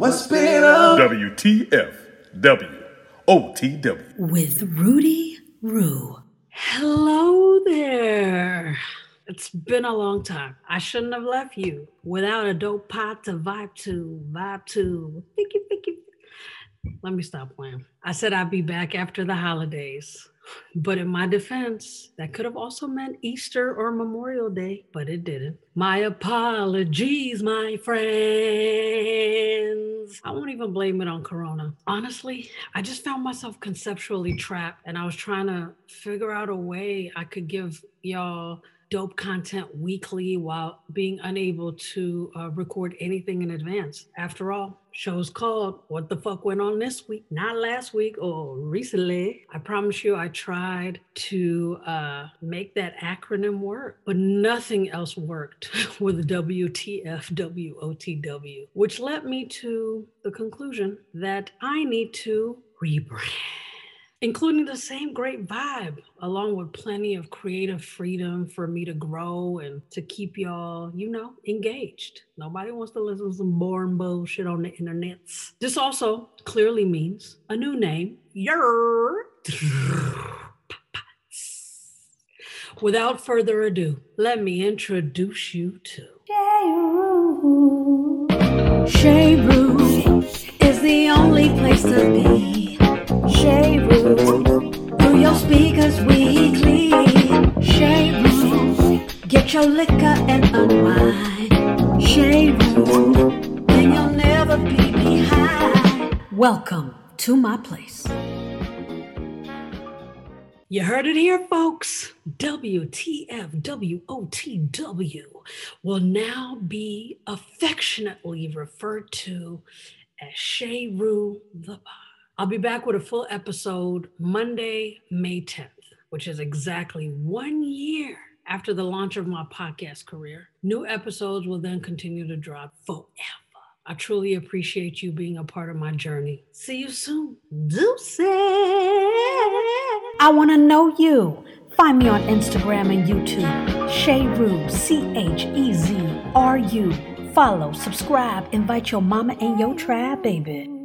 What's been up? WTF WOTW. with Rudy Roo. Hello there. It's been a long time. I shouldn't have left you without a dope pot to vibe to, vibe to. Thinky, thinky. Let me stop playing. I said I'd be back after the holidays. But in my defense, that could have also meant Easter or Memorial Day, but it didn't. My apologies, my friends. I won't even blame it on Corona. Honestly, I just found myself conceptually trapped and I was trying to figure out a way I could give y'all dope content weekly while being unable to uh, record anything in advance. After all, show's called What the Fuck Went On This Week, not last week or recently. I promise you, I tried to uh, make that acronym work, but nothing else worked with WTF WOTW, which led me to the conclusion that I need to rebrand including the same great vibe, along with plenty of creative freedom for me to grow and to keep y'all, you know, engaged. Nobody wants to listen to some boring bullshit on the internets. This also clearly means a new name. Yer. Without further ado, let me introduce you to. Room is the only place to be. Speakers weekly. Shea Room, get your liquor and unwind. Shea Room, and you'll never be behind. Welcome to my place. You heard it here, folks. WTF WOTW will now be affectionately referred to as Chez Ru the Pod. I'll be back with a full episode Monday, May 10th, which is exactly one year after the launch of my podcast career. New episodes will then continue to drop forever. I truly appreciate you being a part of my journey. See you soon. Deuces. I want to know you. Find me on Instagram and YouTube. Chez Ru, C H E Z R U. Follow, subscribe, invite your mama and your tribe, baby.